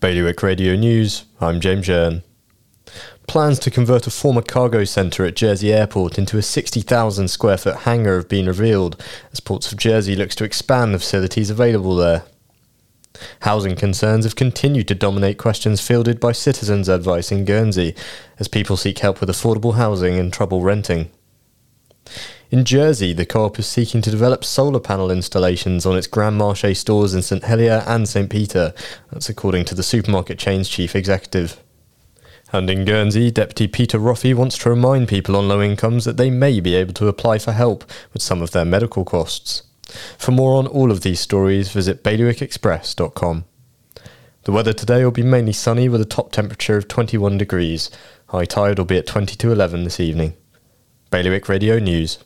Bailiwick Radio News, I'm James Jern. Plans to convert a former cargo centre at Jersey Airport into a 60,000 square foot hangar have been revealed as Ports of Jersey looks to expand the facilities available there. Housing concerns have continued to dominate questions fielded by citizens' advice in Guernsey as people seek help with affordable housing and trouble renting. In Jersey, the co-op is seeking to develop solar panel installations on its Grand Marché stores in St Helier and St Peter. That's according to the supermarket chain's chief executive. And in Guernsey, Deputy Peter Roffey wants to remind people on low incomes that they may be able to apply for help with some of their medical costs. For more on all of these stories, visit bailiwickexpress.com. The weather today will be mainly sunny with a top temperature of 21 degrees. High tide will be at 20 to 11 this evening. Bailiwick Radio News.